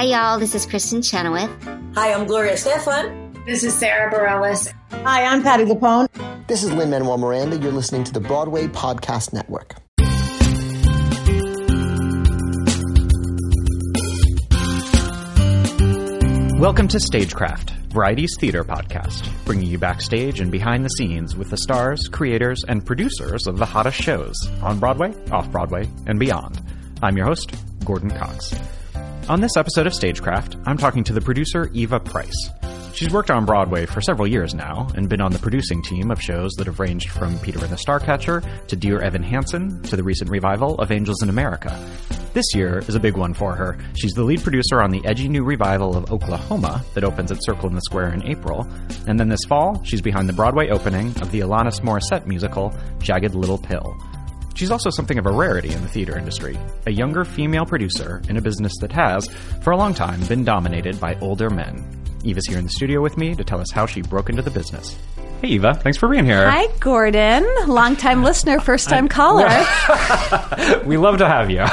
Hi, y'all. This is Kristin Chenoweth. Hi, I'm Gloria Estefan. This is Sara Bareilles. Hi, I'm Patti LuPone. This is Lin Manuel Miranda. You're listening to the Broadway Podcast Network. Welcome to Stagecraft, Variety's theater podcast, bringing you backstage and behind the scenes with the stars, creators, and producers of the hottest shows on Broadway, off Broadway, and beyond. I'm your host, Gordon Cox. On this episode of Stagecraft, I'm talking to the producer Eva Price. She's worked on Broadway for several years now and been on the producing team of shows that have ranged from Peter and the Starcatcher to Dear Evan Hansen to the recent revival of Angels in America. This year is a big one for her. She's the lead producer on the edgy new revival of Oklahoma that opens at Circle in the Square in April. And then this fall, she's behind the Broadway opening of the Alanis Morissette musical, Jagged Little Pill. She's also something of a rarity in the theater industry, a younger female producer in a business that has, for a long time, been dominated by older men. Eva's here in the studio with me to tell us how she broke into the business. Hey, Eva. Thanks for being here. Hi, Gordon. Longtime listener, first time caller. we love to have you.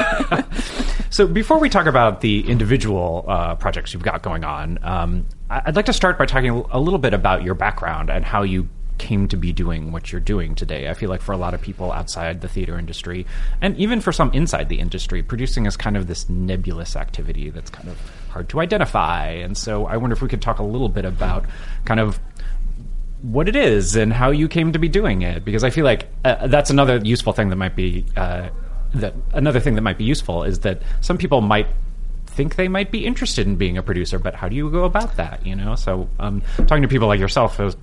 so, before we talk about the individual uh, projects you've got going on, um, I'd like to start by talking a little bit about your background and how you came to be doing what you're doing today. I feel like for a lot of people outside the theater industry, and even for some inside the industry, producing is kind of this nebulous activity that's kind of hard to identify. And so I wonder if we could talk a little bit about kind of what it is and how you came to be doing it because I feel like uh, that's another useful thing that might be uh, that another thing that might be useful is that some people might think they might be interested in being a producer but how do you go about that you know so um, talking to people like yourself is,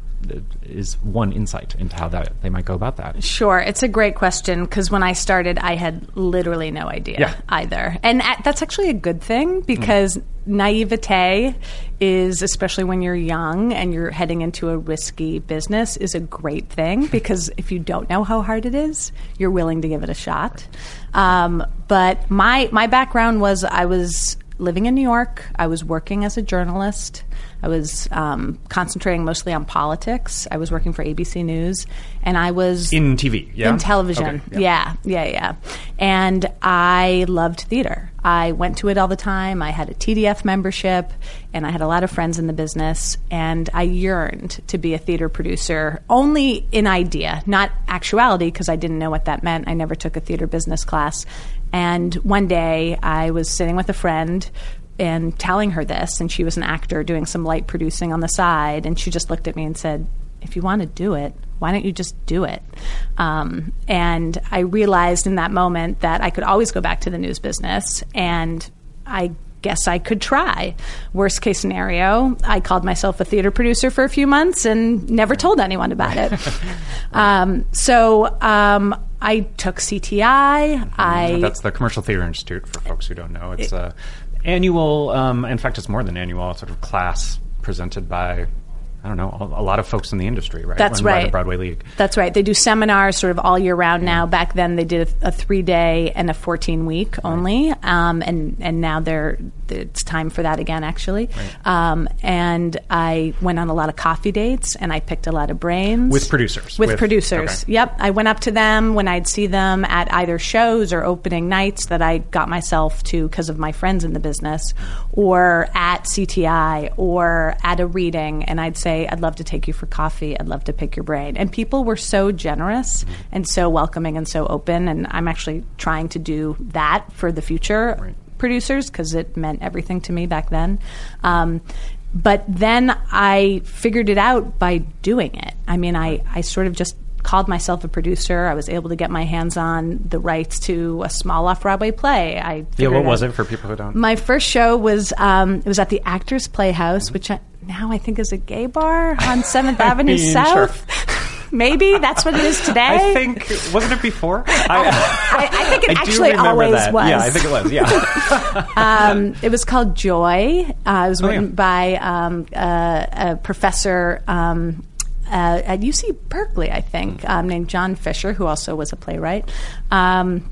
is one insight into how that they might go about that Sure, it's a great question because when I started, I had literally no idea Yeah. either, and a- that's actually a good thing because naivete is, especially when you're young and you're heading into a risky business, is a great thing because if you don't know how hard it is, you're willing to give it a shot. Um, but my my background was I was living in New York. I was working as a journalist. I was um, concentrating mostly on politics. I was working for ABC News, and I was in TV yeah in television. Okay, yeah. yeah, yeah, And I loved theater. I went to it all the time. I had a TDF membership, and I had a lot of friends in the business. And I yearned to be a theater producer, only in idea, not actuality, because I didn't know what that meant. I never took a theater business class. And one day, I was sitting with a friend and telling her this, and she was an actor doing some light producing on the side, and she just looked at me and said, "If you want to do it, why don't you just do it?" Um, and I realized in that moment that I could always go back to the news business, and I guess I could try. Worst case scenario, I called myself a theater producer for a few months and never told anyone about it. um, so um, I took CTI. I That's the Commercial Theater Institute for folks who don't know. It's a annual, um, in fact, it's more than annual, sort of class presented by, I don't know, a, lot of folks in the industry, right? That's Run right. the Broadway League. That's right. They do seminars sort of all year round now. Back then, they did a, a three day and a fourteen week only, um, and and now they're it's time for that again. Actually, um, and I went on a lot of coffee dates, and I picked a lot of brains With producers. With, With- producers, okay. yep. I went up to them when I'd see them at either shows or opening nights that I got myself to because of my friends in the business, or at CTI or at a reading, and I'd say, "I'd love to take you for coffee. I'd love to pick your brain." And people were so generous and so welcoming and so open. And I'm actually trying to do that for the future producers because it meant everything to me back then. Um, but then I figured it out by doing it. I mean, I, I sort of just called myself a producer. I was able to get my hands on the rights to a small off Broadway play. I Yeah, what was it for people who don't? My first show was um, it was at the Actors Playhouse, which I, now I think is a gay bar on Seventh Avenue mean, South. Maybe that's what it is today. I think wasn't it before? I, I, I think it I actually always that. was. Yeah, I think it was. Yeah. um, it was called Joy. Uh, it was Oh, written yeah. by um, uh, a professor um, uh, at UC Berkeley, I think, um, named John Fisher, who also was a playwright. Um,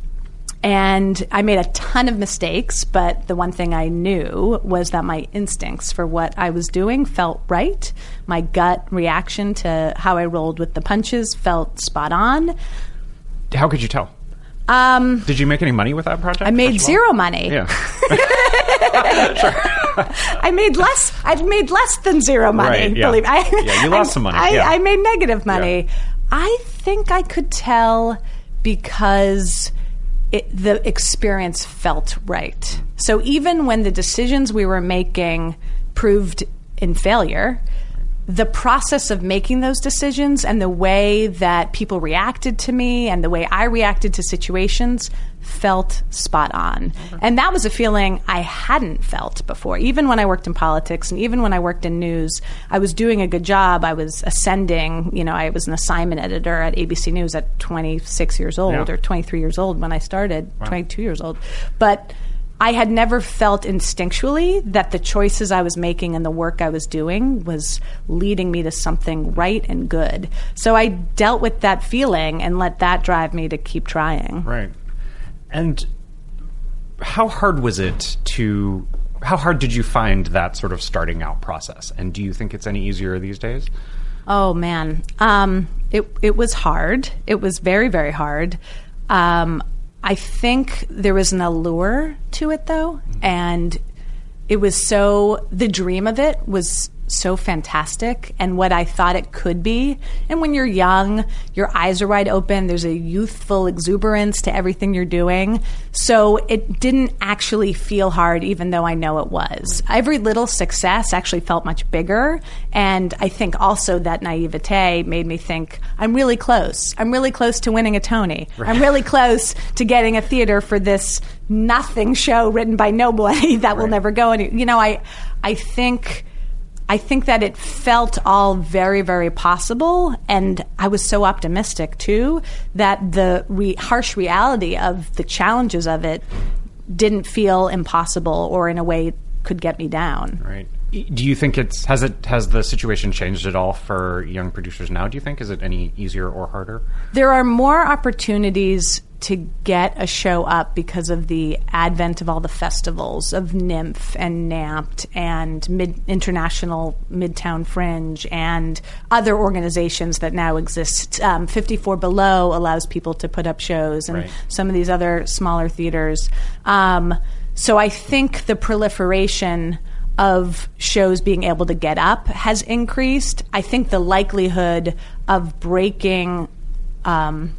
and I made a ton of mistakes, but the one thing I knew was that my instincts for what I was doing felt right. My gut reaction to how I rolled with the punches felt spot on. How could you tell? Um, Did you make any money with that project? I made first of all? zero money. Yeah. I made less. I made less than zero money. Right, yeah. Believe I, Yeah, you lost I- some money, I, yeah. I made negative money. Yeah. I think I could tell because it, the experience felt right. So even when the decisions we were making proved in failure, the process of making those decisions and the way that people reacted to me and the way I reacted to situations felt spot on. Uh-huh. And that was a feeling I hadn't felt before. Even when I worked in politics and even when I worked in news, I was doing a good job. I was ascending. You know, I was an assignment editor at ABC News at 26 years old Yeah. or 23 years old when I started, 22 years old. But I had never felt instinctually that the choices I was making and the work I was doing was leading me to something right and good. So I dealt with that feeling and let that drive me to keep trying. Right. And how hard was it to how hard did you find that sort of starting out process? And do you think it's any easier these days? Oh man, um, it it was hard. It was very very hard. Um, I think there was an allure to it though, and it was so the dream of it was so fantastic and what I thought it could be. And when you're young, your eyes are wide open. There's a youthful exuberance to everything you're doing. So it didn't actually feel hard, even though I know it was. Every little success actually felt much bigger. And I think also that naivete made me think, I'm really close. I'm really close to winning a Tony. I'm really close to getting a theater for this nothing show written by nobody that will never go any. You know, I, I think. I think that it felt all very, very possible, and I was so optimistic too that the re- harsh reality of the challenges of it didn't feel impossible or in a way could get me down. Right. Do you think it's has it has the situation changed at all for young producers now? Do you think is it any easier or harder? There are more opportunities to get a show up because of the advent of all the festivals of NYMF and NAMT and Mid- International Midtown Fringe and other organizations that now exist. Um, 54 Below allows people to put up shows and Right. some of these other smaller theaters. Um, so I think the proliferation of shows being able to get up has increased. I think the likelihood of breaking um,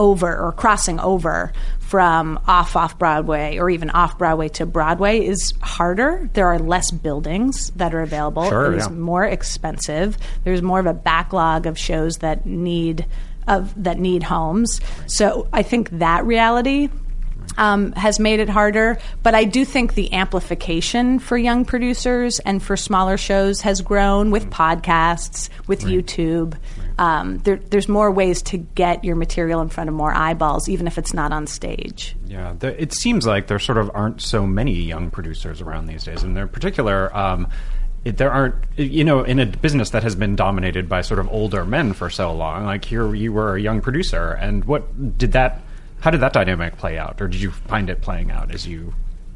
over or crossing over from off off Broadway or even off Broadway to Broadway is harder. There are less buildings that are available. Sure, it is yeah. more expensive. There's more of a backlog of shows that need of that need homes. So I think that reality um, has made it harder. But I do think the amplification for young producers and for smaller shows has grown with podcasts, with YouTube. Um, there, there's more ways to get your material in front of more eyeballs, even if it's not on stage. Yeah, the, it seems like there sort of aren't so many young producers around these days, and in particular, um, it, there aren't. You know, in a business that has been dominated by sort of older men for so long, like here you were a young producer, and what did that? How did that dynamic play out, or did you find it playing out as you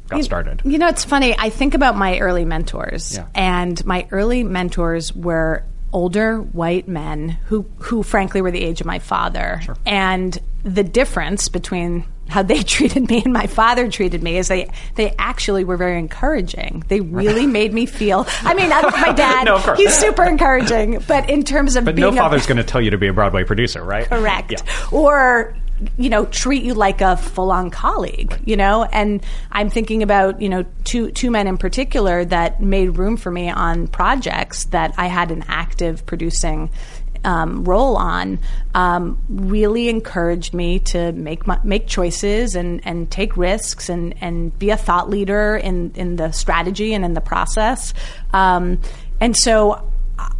got started? You know, it's funny. I think about my early mentors, Yeah. and my early mentors were older white men who, who frankly were the age of my father. And the difference between how they treated me and my father treated me is they they actually were very encouraging. They really made me feel. I mean, I love my dad. No. He's super encouraging, but in terms of But no father's going to tell you to be a Broadway producer, right? correct Yeah. or you know treat you like a full-on colleague you know? And i'm thinking about you know two two men in particular that made room for me on projects that i had an active producing um, role on um, really encouraged me to make my, make choices and, and take risks and, and be a thought leader in, in the strategy and in the process. Um, and so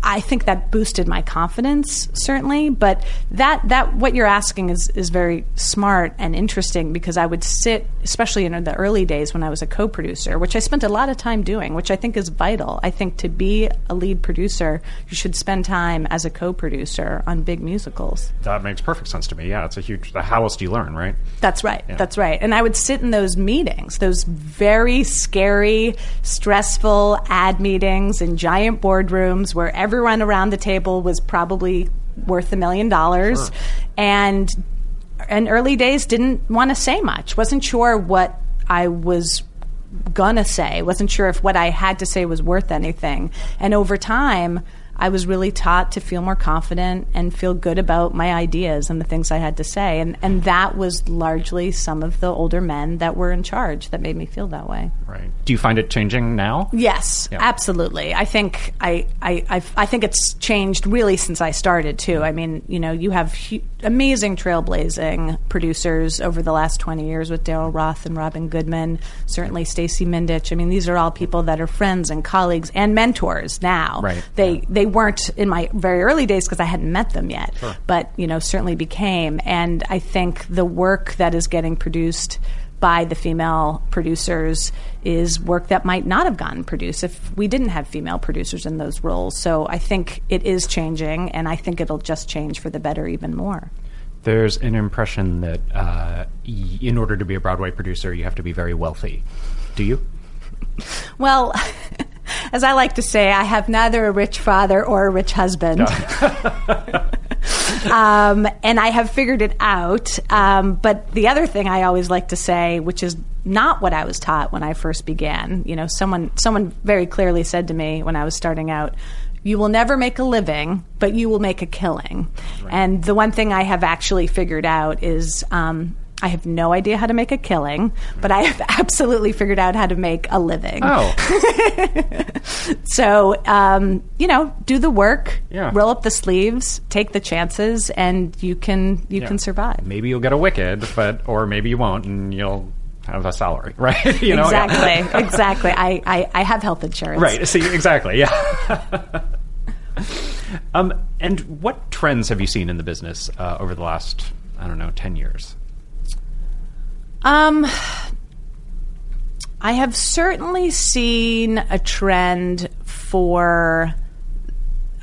I think that boosted my confidence certainly, but that that what you're asking is is very smart and interesting because I would sit, especially in the early days when I was a co-producer, which I spent a lot of time doing, which I think is vital. I think to be a lead producer, you should spend time as a co-producer on big musicals. That makes perfect sense to me. Yeah, it's a huge. How else do you learn, right? That's right. That's right. And I would sit in those meetings, those very scary, stressful ad meetings in giant boardrooms where everyone around the table was probably worth a million dollars. And in early days didn't want to say much. Wasn't sure what I was gonna say. wasn't sure if what I had to say was worth anything. And over time, I was really taught to feel more confident and feel good about my ideas and the things I had to say. And, and that was largely some of the older men that were in charge that made me feel that way. Right. Do you find it changing now? Yes, Yeah. absolutely. I think I, I, I, I think it's changed really since I started too. I mean, you know, you have hu- amazing trailblazing producers over the last twenty years with Daryl Roth and Robyn Goodman. Certainly, Stacey Mindich. I mean, these are all people that are friends and colleagues and mentors now. Right. They they weren't in my very early days because I hadn't met them yet, but you know, certainly became. And I think the work that is getting produced by the female producers is work that might not have gotten produced if we didn't have female producers in those roles. So I think it is changing, and I think it'll just change for the better even more. There's an impression that uh, y- in order to be a Broadway producer, you have to be very wealthy. Do you? Well, as I like to say, I have neither a rich father or a rich husband. um, and I have figured it out. Um, but the other thing I always like to say, which is not what I was taught when I first began, you know, someone someone very clearly said to me when I was starting out, "You will never make a living, but you will make a killing." And the one thing I have actually figured out is. Um, I have no idea how to make a killing, but I have absolutely figured out how to make a living. Oh, So, um, you know, do the work, Yeah. roll up the sleeves, take the chances, and you can you Yeah. can survive. maybe you'll get a Wicked, but or maybe you won't, and you'll have a salary, right? you know, yeah. exactly, exactly. I, I, I have health insurance. Right. See, exactly. Yeah. um, and what trends have you seen in the business uh, over the last, I don't know, ten years? Um, I have certainly seen a trend for.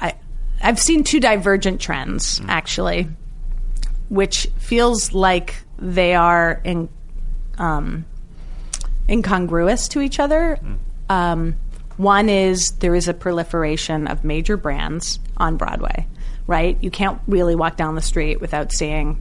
I, I've seen two divergent trends actually, which feels like they are in, um, incongruous to each other. Um, one is there is a proliferation of major brands on Broadway, right? You can't really walk down the street without seeing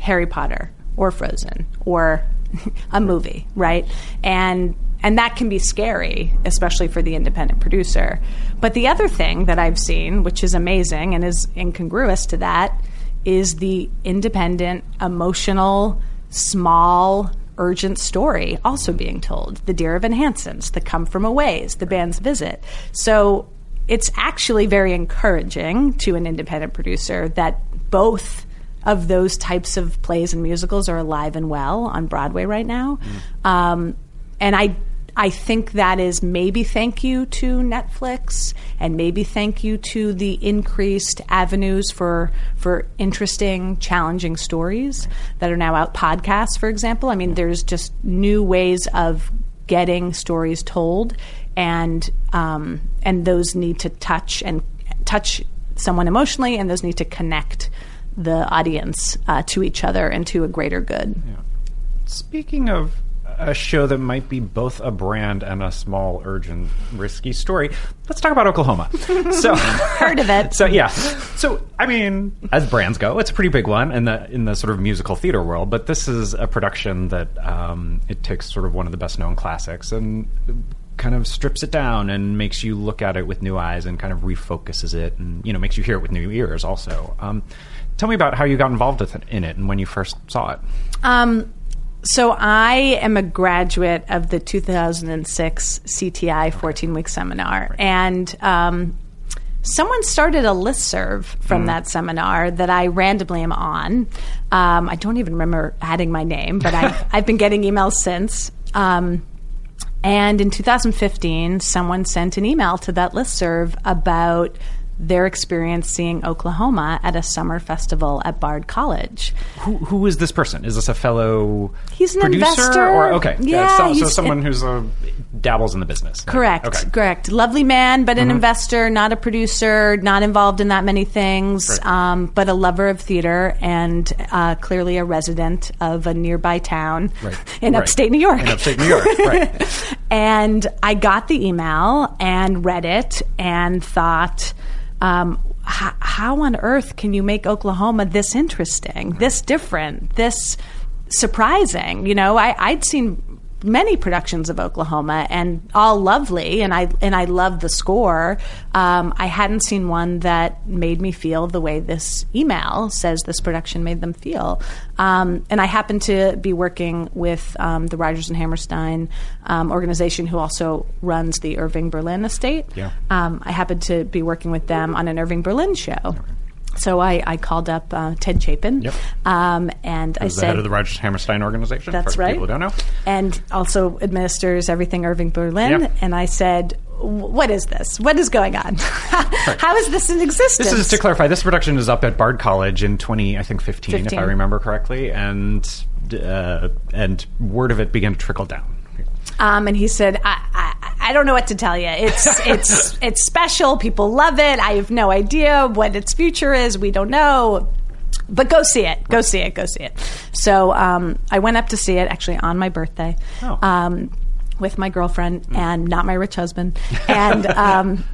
Harry Potter or Frozen or a movie, right? And and that can be scary, especially for the independent producer. But the other thing that I've seen, which is amazing and is incongruous to that, is the independent, emotional, small, urgent story also being told. The Dear Evan Hansens, the Come From Aways, the band's visit. So it's actually very encouraging to an independent producer that both of those types of plays and musicals are alive and well on Broadway right now. Um, and I I think that is maybe thank you to Netflix and maybe thank you to the increased avenues for for interesting, challenging stories that are now out. Podcasts, for example. I mean, there's just new ways of getting stories told, and um, and those need to touch and touch someone emotionally, and those need to connect the audience uh, to each other and to a greater good. Speaking of a show that might be both a brand and a small, urgent, risky story, let's talk about Oklahoma. So, Heard of it. So yeah, so I mean, as brands go, it's a pretty big one in the in the sort of musical theater world. But this is a production that um, it takes sort of one of the best known classics and kind of strips it down and makes you look at it with new eyes and kind of refocuses it and you know makes you hear it with new ears also. Um, tell me about how you got involved with it, in it and when you first saw it. Um, so I am a graduate of the 2006 CTI 14 week seminar, and um, someone started a listserv from that seminar that I randomly am on. Um, I don't even remember adding my name, but I've, I've been getting emails since. Um, and in 2015, someone sent an email to that listserv about their experience seeing Oklahoma at a summer festival at Bard College. Who, who is this person? Is this a fellow He's an producer investor. or okay? Yeah, so, so someone who's a dabbles in the business. Correct. Okay. Correct. Lovely man, but an investor, not a producer, not involved in that many things, Right. um, but a lover of theater and uh, clearly a resident of a nearby town Right. in Right. upstate New York. In upstate New York, right? and I got the email and read it and thought, um, h- how on earth can you make Oklahoma this interesting, this different, this surprising? You know, I, I'd seen many productions of Oklahoma, and all lovely, and I and I loved the score. Um, I hadn't seen one that made me feel the way this email says this production made them feel. Um, and I happened to be working with um, the Rodgers and Hammerstein um, organization, who also runs the Irving Berlin estate. Yeah. Um, I happened to be working with them on an Irving Berlin show. So I, I called up uh, Ted Chapin, Yep. um, and I Who's the said, head of the Rodgers Hammerstein organization. That's for right. People who don't know. and also administers everything Irving Berlin. Yep. And I said, "What is this? What is going on? How is this in existence?" This is to clarify. This production is up at Bard College in twenty, I think fifteen, if I remember correctly, and uh, and word of it began to trickle down. Um, and he said, I, I, I don't know what to tell you. It's it's it's special. People love it. I have no idea what its future is. We don't know. But go see it. Go see it. Go see it. So um, I went up to see it actually on my birthday. Oh. Um, with my girlfriend and not my rich husband, and um,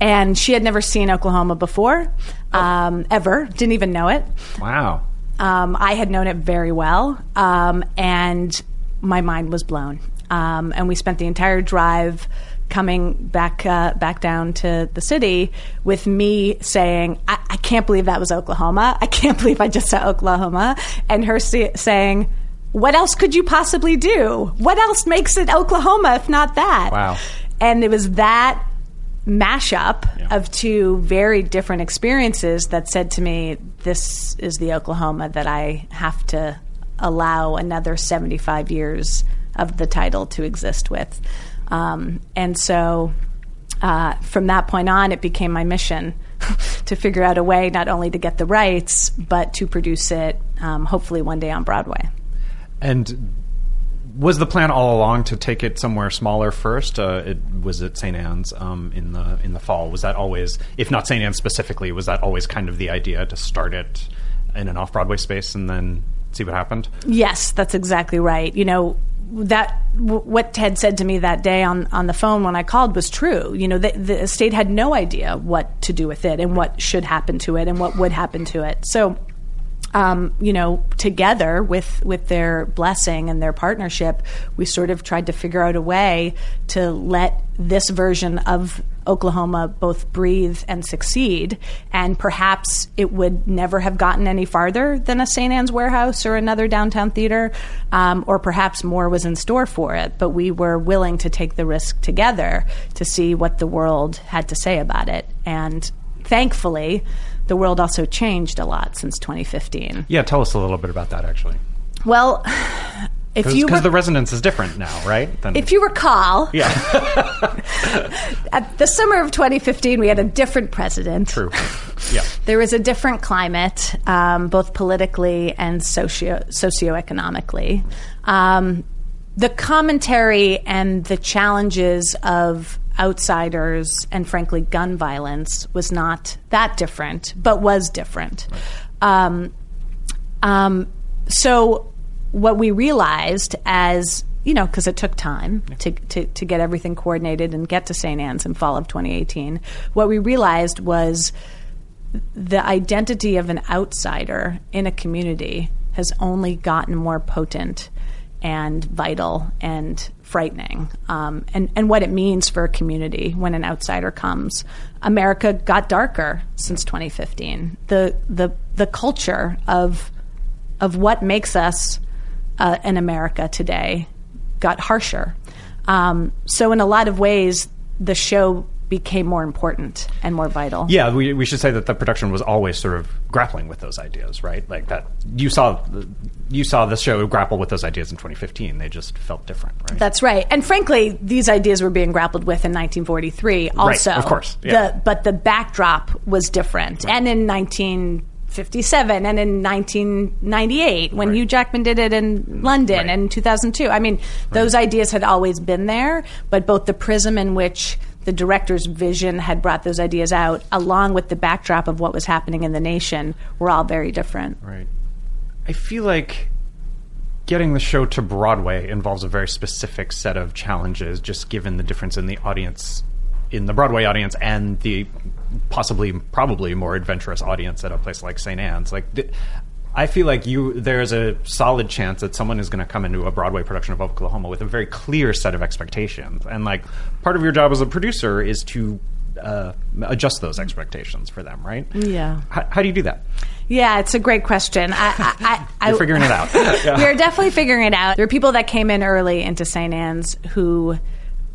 and she had never seen Oklahoma before, um, ever. Didn't even know it. Wow. Um, I had known it very well, um, and my mind was blown. Um, and we spent the entire drive coming back uh, back down to the city with me saying, I-, "I can't believe that was Oklahoma. I can't believe I just saw Oklahoma," and her saying. What else could you possibly do? What else makes it Oklahoma if not that? Wow. And it was that mashup Yeah. of two very different experiences that said to me, "This is the Oklahoma that I have to allow another seventy-five years of the title to exist with." Um, and so, uh, from that point on, it became my mission to figure out a way not only to get the rights, but to produce it, um, hopefully one day on Broadway. And was the plan all along to take it somewhere smaller first? Uh, it was at St. Ann's um, in the in the fall. Was that always, if not St. Ann's specifically, was that always kind of the idea to start it in an off Broadway space and then see what happened? Yes, that's exactly right. You know that w- what Ted said to me that day on on the phone when I called was true. You know, the, the estate had no idea what to do with it and what should happen to it and what would happen to it. So. Um, you know, together with with their blessing and their partnership, we sort of tried to figure out a way to let this version of Oklahoma both breathe and succeed. And perhaps it would never have gotten any farther than a St. Ann's warehouse or another downtown theater, um, or perhaps more was in store for it. But we were willing to take the risk together to see what the world had to say about it. And thankfully, the world also changed a lot since 2015. Yeah, tell us a little bit about that actually. Well, if you Because the resonance is different now, right? Than, if you recall, yeah, at the summer of 2015, we had a different president. true. Yeah. There was a different climate, um, both politically and socio socioeconomically. Um, the commentary and the challenges of outsiders and, frankly, gun violence was not that different, but was different. Um, um, so, what we realized as you know, because it took time to, to, to get everything coordinated and get to St. Ann's in fall of 2018, what we realized was the identity of an outsider in a community has only gotten more potent and vital and frightening, um, and and what it means for a community when an outsider comes. America got darker since 2015. The the the culture of of what makes us uh, an America today got harsher. Um, so in a lot of ways, the show became more important and more vital. Yeah, we, we should say that the production was always sort of grappling with those ideas, right? Like that you saw the- you saw the show grapple with those ideas in 2015. They just felt different, right? That's right. And frankly, these ideas were being grappled with in 1943 also. of course, yeah. The, but the backdrop was different. And in 1957 and in 1998 when Right. Hugh Jackman did it in London Right. and in 2002. I mean, those ideas had always been there, but both the prism in which the director's vision had brought those ideas out, along with the backdrop of what was happening in the nation, were all very different. Right. I feel like getting the show to Broadway involves a very specific set of challenges, just given the difference in the audience, in the Broadway audience, and the possibly, probably more adventurous audience at a place like St. Ann's. Like, I feel like you there's a solid chance that someone is going to come into a Broadway production of Oklahoma with a very clear set of expectations, and like part of your job as a producer is to uh, adjust those expectations for them, right? Yeah. How, how do you do that? Yeah, it's a great question. I, I, I, You're figuring it out. Yeah. We're definitely figuring it out. There are people that came in early into St. Ann's who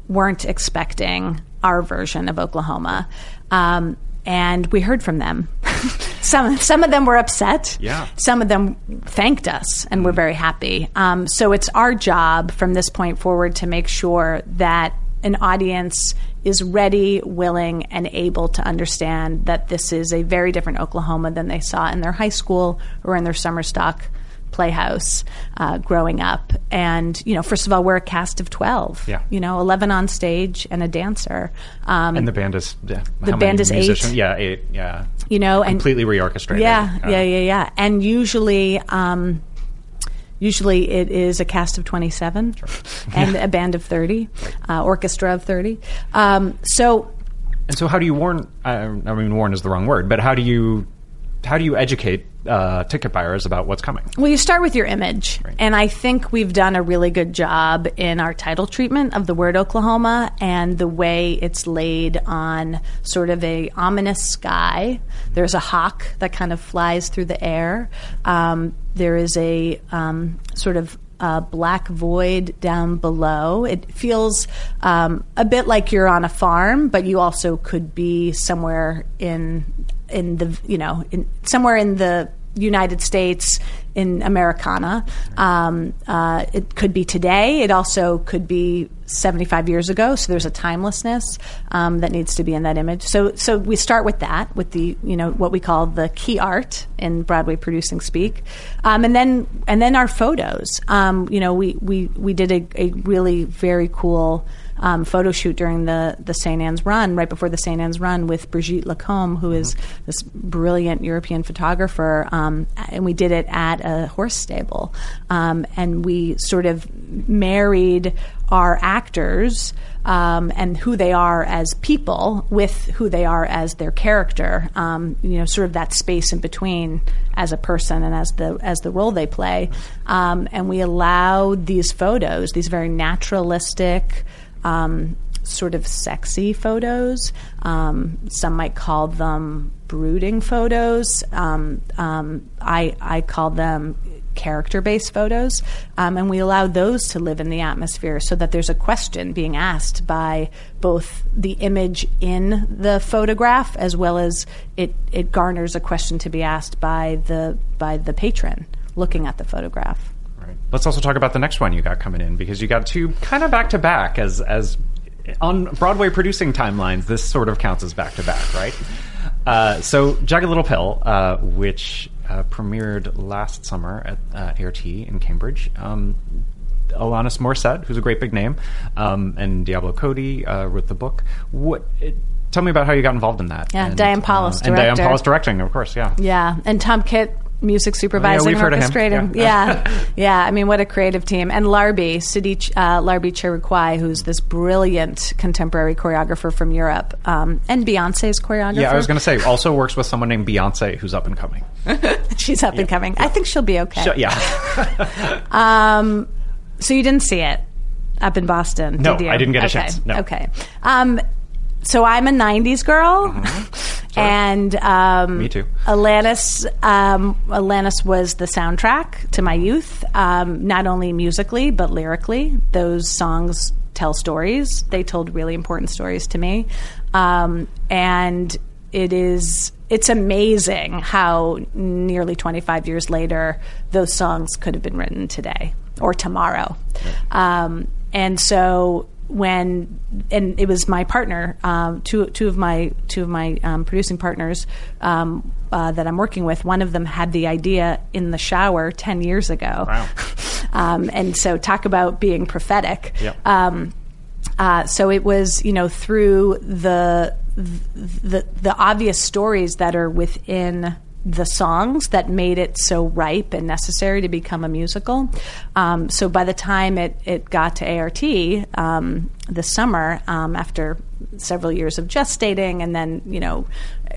weren't expecting our version of Oklahoma. Um, and we heard from them. some some of them were upset. Yeah. Some of them thanked us, and we're very happy. Um, so it's our job from this point forward to make sure that an audience is ready, willing, and able to understand that this is a very different Oklahoma than they saw in their high school or in their summer stock playhouse uh, growing up. And, you know, first of all, we're a cast of 12. Yeah. You know, 11 on stage and a dancer. Um, And the band is yeah, The band is eight. Yeah, eight. Yeah, you know, and completely reorchestrated. yeah, yeah, yeah, yeah. And usually, um, usually it is a cast of twenty-seven and a band of thirty, uh, orchestra of thirty. Um, so And so, how do you warn? I, I mean, warn is the wrong word, but how do you how do you educate uh, ticket buyers about what's coming? Well, you start with your image. Right. And I think we've done a really good job in our title treatment of the word Oklahoma and the way it's laid on sort of a ominous sky. There's a hawk that kind of flies through the air. Um, there is a um, sort of uh, black void down below. It feels um, a bit like you're on a farm, but you also could be somewhere in in the you know in somewhere in the United States in Americana. Um, uh, it could be today. It also could be 75 years ago. So there's a timelessness um, that needs to be in that image. So so we start with that, with the you know what we call the key art in Broadway producing speak, um, and then and then our photos. Um, you know we we we did a, a really very cool um, photo shoot during the, the St. Ann's run, right before the St. Ann's run, with Brigitte Lacombe, who is this brilliant European photographer. Um, and we did it at a horse stable. Um, and we sort of married our actors um, and who they are as people with who they are as their character. Um, you know, sort of that space in between as a person and as the as the role they play. Um, and we allowed these photos, these very naturalistic. Um, sort of sexy photos. Um, some might call them brooding photos. Um, um, I, I call them character based photos. Um, and we allow those to live in the atmosphere so that there's a question being asked by both the image in the photograph as well as it, it garners a question to be asked by the, by the patron looking at the photograph. Right. Let's also talk about the next one you got coming in because you got two kind of back to back as as on Broadway producing timelines. This sort of counts as back to back, right? Uh, so, Jagged Little Pill, uh, which uh, premiered last summer at uh, ART in Cambridge. Um, Alanis Morissette, who's a great big name, um, and Diablo Cody uh, wrote the book. What? It, tell me about how you got involved in that. Yeah, and, Diane Paulus, uh, and Diane. Paulus directing, of course. Yeah. Yeah, and Tom Kitt, music supervising, of him. orchestrating. Yeah. Yeah. yeah, I mean, what a creative team. And Larbi, Sidi uh, Larbi Cherkaoui, who's this brilliant contemporary choreographer from Europe, um, and Beyonce's choreographer. Yeah, I was going to say also works with someone named Beyonce who's up and coming. She's up and coming. I think she'll be okay. So, yeah. So you didn't see it up in Boston? No, did you? I didn't get a okay. chance. No. Okay. Um, so I'm a '90s girl, and um, Me too. Alanis, um, Alanis was the soundtrack to my youth, um, not only musically but lyrically. Those songs tell stories. They told really important stories to me, um, and it is. It's amazing how nearly 25 years later, those songs could have been written today or tomorrow. Um, and so when and it was my partner, um, two two of my two of my um, producing partners um, uh, that I'm working with. One of them had the idea in the shower ten years ago. Wow. um, and so talk about being prophetic. Yep. Um, uh, so it was, you know, through the the the obvious stories that are within the songs that made it so ripe and necessary to become a musical. Um, so by the time it, it got to ART um, this summer, um, after several years of gestating, and then you know,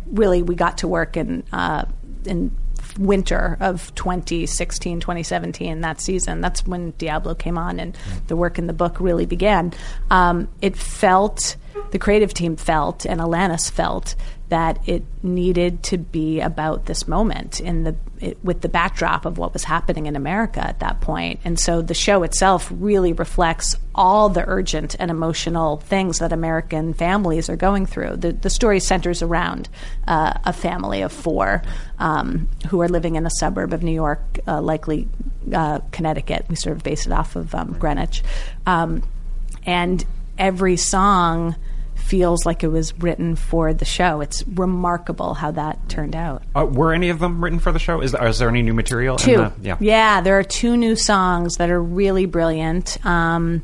really we got to work in, uh, and winter of 2016, 2017, that season. That's when Diablo came on and the work in the book really began. Um, it felt, the creative team felt, and Alanis felt that it needed to be about this moment in the it, with the backdrop of what was happening in America at that point. And so the show itself really reflects all the urgent and emotional things that American families are going through. The, the story centers around uh, a family of four um, who are living in a suburb of New York, uh, likely uh, Connecticut. We sort of base it off of um, Greenwich. Um, and every song feels like it was written for the show. It's remarkable how that turned out. Uh, were any of them written for the show? Is, is there any new material? Two. The, yeah. yeah, there are two new songs that are really brilliant. Um,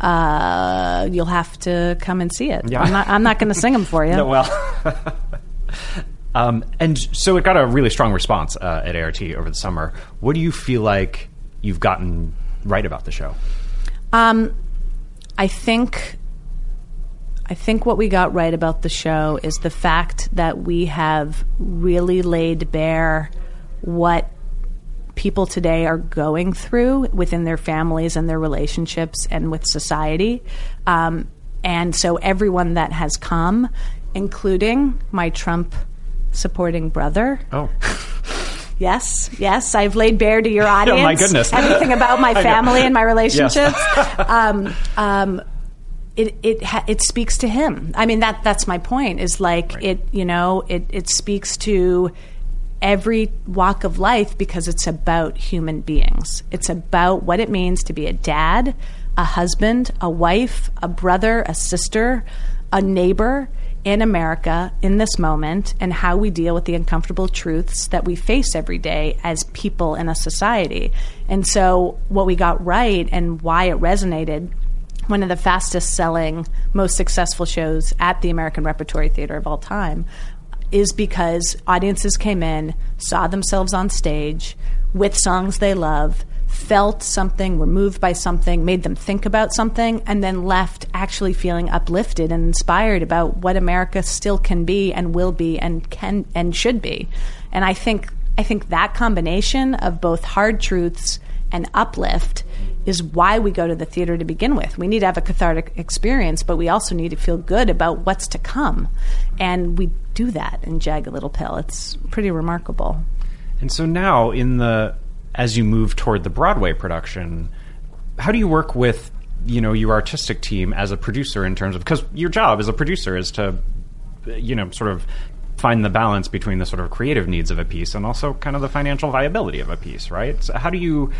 uh, you'll have to come and see it. Yeah. I'm not, I'm not going to sing them for you. No, well. um, and so it got a really strong response uh, at ART over the summer. What do you feel like you've gotten right about the show? Um, I think I think what we got right about the show is the fact that we have really laid bare what people today are going through within their families and their relationships and with society. Um, and so everyone that has come, including my Trump supporting brother. Oh. Yes, yes, I've laid bare to your audience. oh my goodness! Everything about my family and my relationships. um, um, it it it speaks to him. I mean that that's my point. Is like Right. it you know it it speaks to every walk of life because it's about human beings. It's about what it means to be a dad, a husband, a wife, a brother, a sister, a neighbor in America in this moment and how we deal with the uncomfortable truths that we face every day as people in a society. And so what we got right and why it resonated one of the fastest selling, most successful shows at the American Repertory Theater of all time is because audiences came in, saw themselves on stage with songs they love, felt something, were moved by something, made them think about something, and then left actually feeling uplifted and inspired about what America still can be and will be and can and should be. And I think I think that combination of both hard truths and uplift is why we go to the theater to begin with. We need to have a cathartic experience, but we also need to feel good about what's to come. And we do that in Jagged Little Pill. It's pretty remarkable. And so now, in the as you move toward the Broadway production, how do you work with you know your artistic team as a producer in terms of because your job as a producer is to you know sort of find the balance between the sort of creative needs of a piece and also kind of the financial viability of a piece, right? So how do you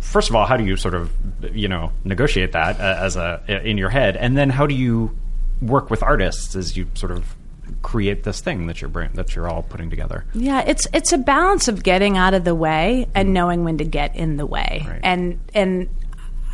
first of all, how do you sort of you know negotiate that uh, as a in your head, and then how do you work with artists as you sort of create this thing that you're bring, that you're all putting together? Yeah, it's it's a balance of getting out of the way and knowing when to get in the way. Right. And and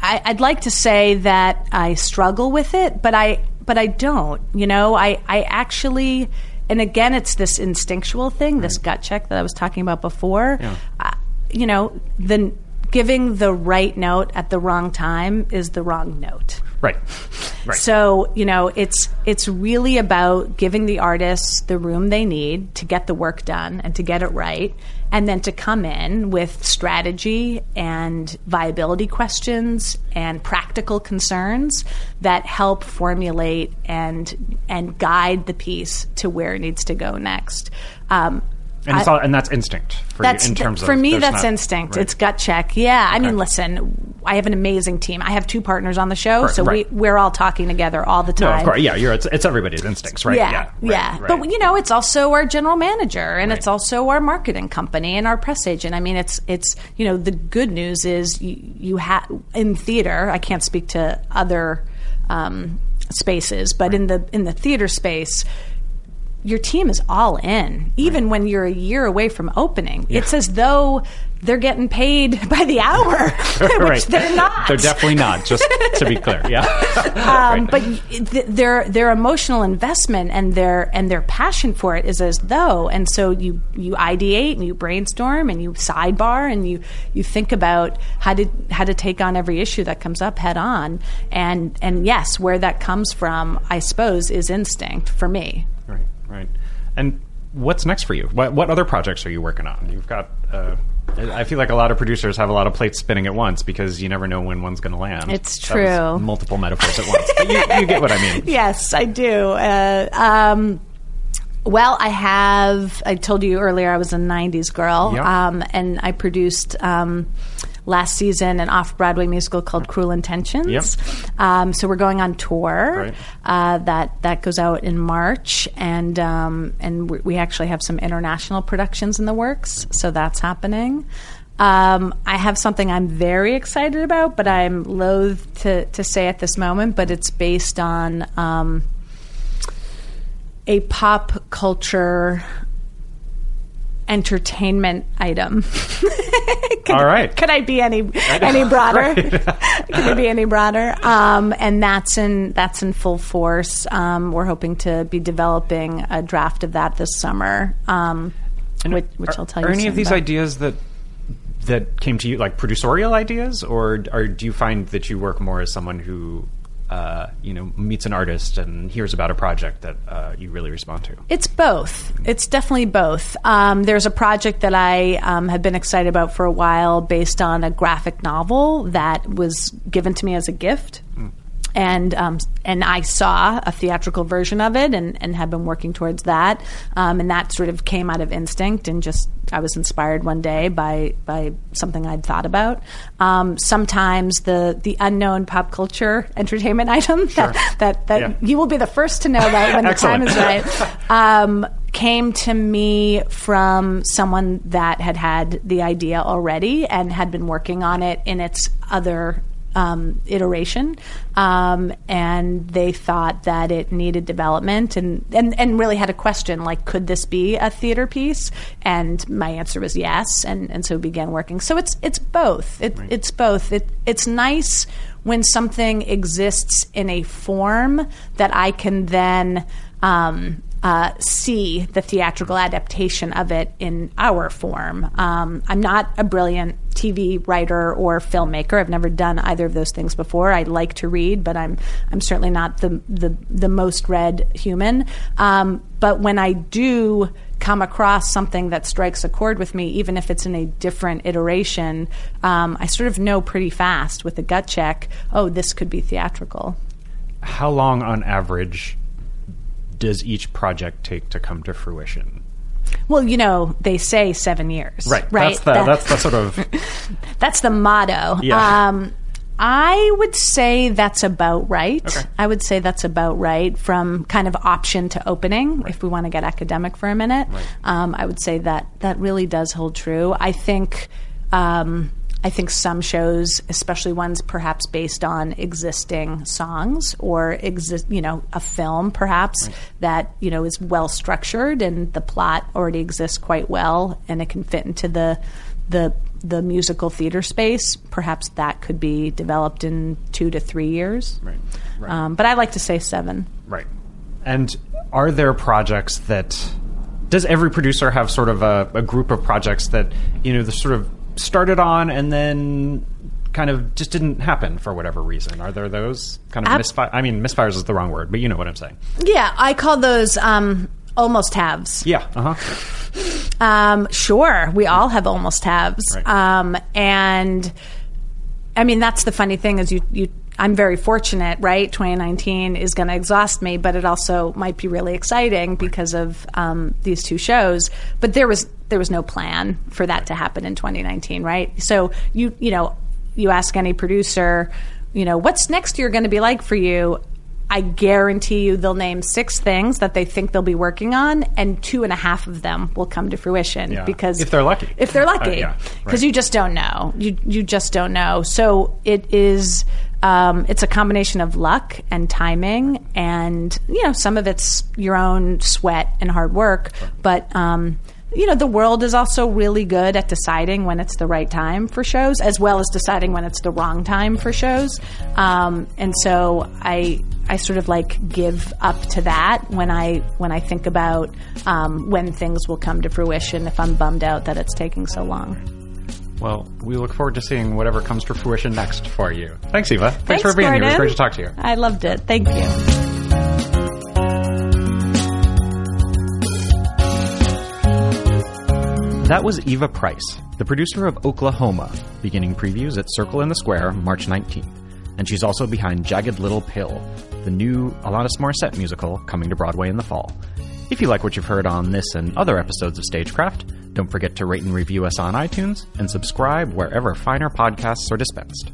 I, I'd like to say that I struggle with it, but I but I don't. You know, I I actually. And again, it's this instinctual thing, this gut check that I was talking about before. Yeah. Uh, you know, the giving the right note at the wrong time is the wrong note. Right, right. So you know, it's it's really about giving the artists the room they need to get the work done and to get it right, and then to come in with strategy and viability questions and practical concerns that help formulate and and guide the piece to where it needs to go next. Um, and, it's I- all, and that's instinct for that's you in terms for of me. That's not- instinct. right. It's gut check. Yeah, I mean, listen, I have an amazing team. I have two partners on the show, Right, so right. we we're all talking together all the time. no, of course, yeah, you're it's, it's everybody's instincts, right? Yeah, yeah, yeah. But you know, it's also our general manager, and it's also our marketing company and our press agent. I mean, it's it's you know, the good news is you, you have in theater. I can't speak to other um, spaces, but in the in the theater space. Your team is all in, even when you're a year away from opening. It's as though they're getting paid by the hour, which right. they're not. They're definitely not. Just to be clear, yeah. um, but th- their their emotional investment and their and their passion for it is as though and so you you ideate and you brainstorm and you sidebar and you you think about how to how to take on every issue that comes up head on and and yes where that comes from I suppose is instinct for me Right. And what's next for you? What what other projects are you working on? You've got. Uh, I feel like a lot of producers have a lot of plates spinning at once because you never know when one's going to land. It's true. multiple metaphors at once, but you, you get what I mean. Yes, I do. Uh, um, well, I have. I told you earlier I was a '90s girl, Yeah. um, and I produced um, last season an off-Broadway musical called Cruel Intentions. Yep. Um, so we're going on tour. Right. Uh, that that goes out in March, and um, and we, we actually have some international productions in the works. So that's happening. Um, I have something I'm very excited about, but I'm loath to, to say at this moment. But it's based on um, a pop culture entertainment item. could, All right. Could I be any any broader? could it be any broader? Um, and that's in that's in full force. Um, we're hoping to be developing a draft of that this summer, um, which, which are, I'll tell you. are any of these ideas that that came to you like producerial ideas, or, or do you find that you work more as someone who uh, you know meets an artist and hears about a project that uh, you really respond to? It's both. It's definitely both. Um, there's a project that I um, have been excited about for a while based on a graphic novel that was given to me as a gift. And um, and I saw a theatrical version of it, and, and have been working towards that. Um, and that sort of came out of instinct, and just I was inspired one day by by something I'd thought about. Um, sometimes the the unknown pop culture entertainment item that that, that Yeah. you will be the first to know about when the time is right um, came to me from someone that had had the idea already and had been working on it in its other um, iteration, um, and they thought that it needed development and, and and really had a question like, could this be a theater piece? And my answer was yes, and and so we began working. So it's it's both. It, It's both. It, it's nice when something exists in a form that I can then um, uh, see the theatrical adaptation of it in our form. Um, I'm not a brilliant TV writer or filmmaker. I've never done either of those things before. I like to read, but I'm I'm certainly not the the, the most read human. Um, but when I do come across something that strikes a chord with me, even if it's in a different iteration, um, I sort of know pretty fast with a gut check. Oh, this could be theatrical. How long, on average, does each project take to come to fruition? Well, you know, they say seven years. Right. That's the, That- that's the sort of that's the motto. Yeah. Um, I would say that's about right. Okay. I would say that's about right from kind of option to opening, if we want to get academic for a minute. Um, I would say that that really does hold true. I think. Um, I think some shows, especially ones perhaps based on existing songs or exist, you know, a film perhaps that you know is well structured and the plot already exists quite well and it can fit into the the the musical theater space. Perhaps that could be developed in two to three years. Right, right. Um, but I like to say seven. Right. And are there projects that does every producer have sort of a, a group of projects that you know the sort of started on and then kind of just didn't happen for whatever reason? Are there those kind of Ab- misfire? I mean, misfires is the wrong word, but you know what I'm saying. Yeah, I call those um, almost haves. Yeah. Uh huh. Um, sure, we all have almost haves. Right. Um, and I mean, that's the funny thing is you, you, I'm very fortunate, right? 2019 is going to exhaust me, but it also might be really exciting because of um, these two shows. But there was there was no plan for that to happen in 2019, right? So you you know you ask any producer, you know, what's next year going to be like for you? I guarantee you they'll name six things that they think they'll be working on, and two and a half of them will come to fruition Yeah. because If they're lucky. If they're Uh, lucky, yeah, because right. you just don't know. You you just don't know. So it is. Um, it's a combination of luck and timing, and you know some of it's your own sweat and hard work. But um, you know the world is also really good at deciding when it's the right time for shows, as well as deciding when it's the wrong time for shows. Um, and so I I sort of like give up to that when I when I think about um, when things will come to fruition. If I'm bummed out that it's taking so long. Well, we look forward to seeing whatever comes to fruition next for you. Thanks, Eva. Thanks, Thanks, for being here. It was great to talk to you. I loved it. Thank you. That was Eva Price, the producer of Oklahoma, beginning previews at Circle in the Square March 19th. And she's also behind Jagged Little Pill, the new Alanis Morissette musical coming to Broadway in the fall. If you like what you've heard on this and other episodes of Stagecraft, don't forget to rate and review us on iTunes and subscribe wherever finer podcasts are dispensed.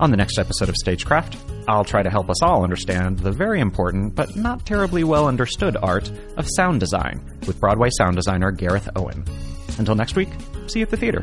On the next episode of Stagecraft, I'll try to help us all understand the very important but not terribly well understood art of sound design with Broadway sound designer Gareth Owen. Until next week, see you at the theater.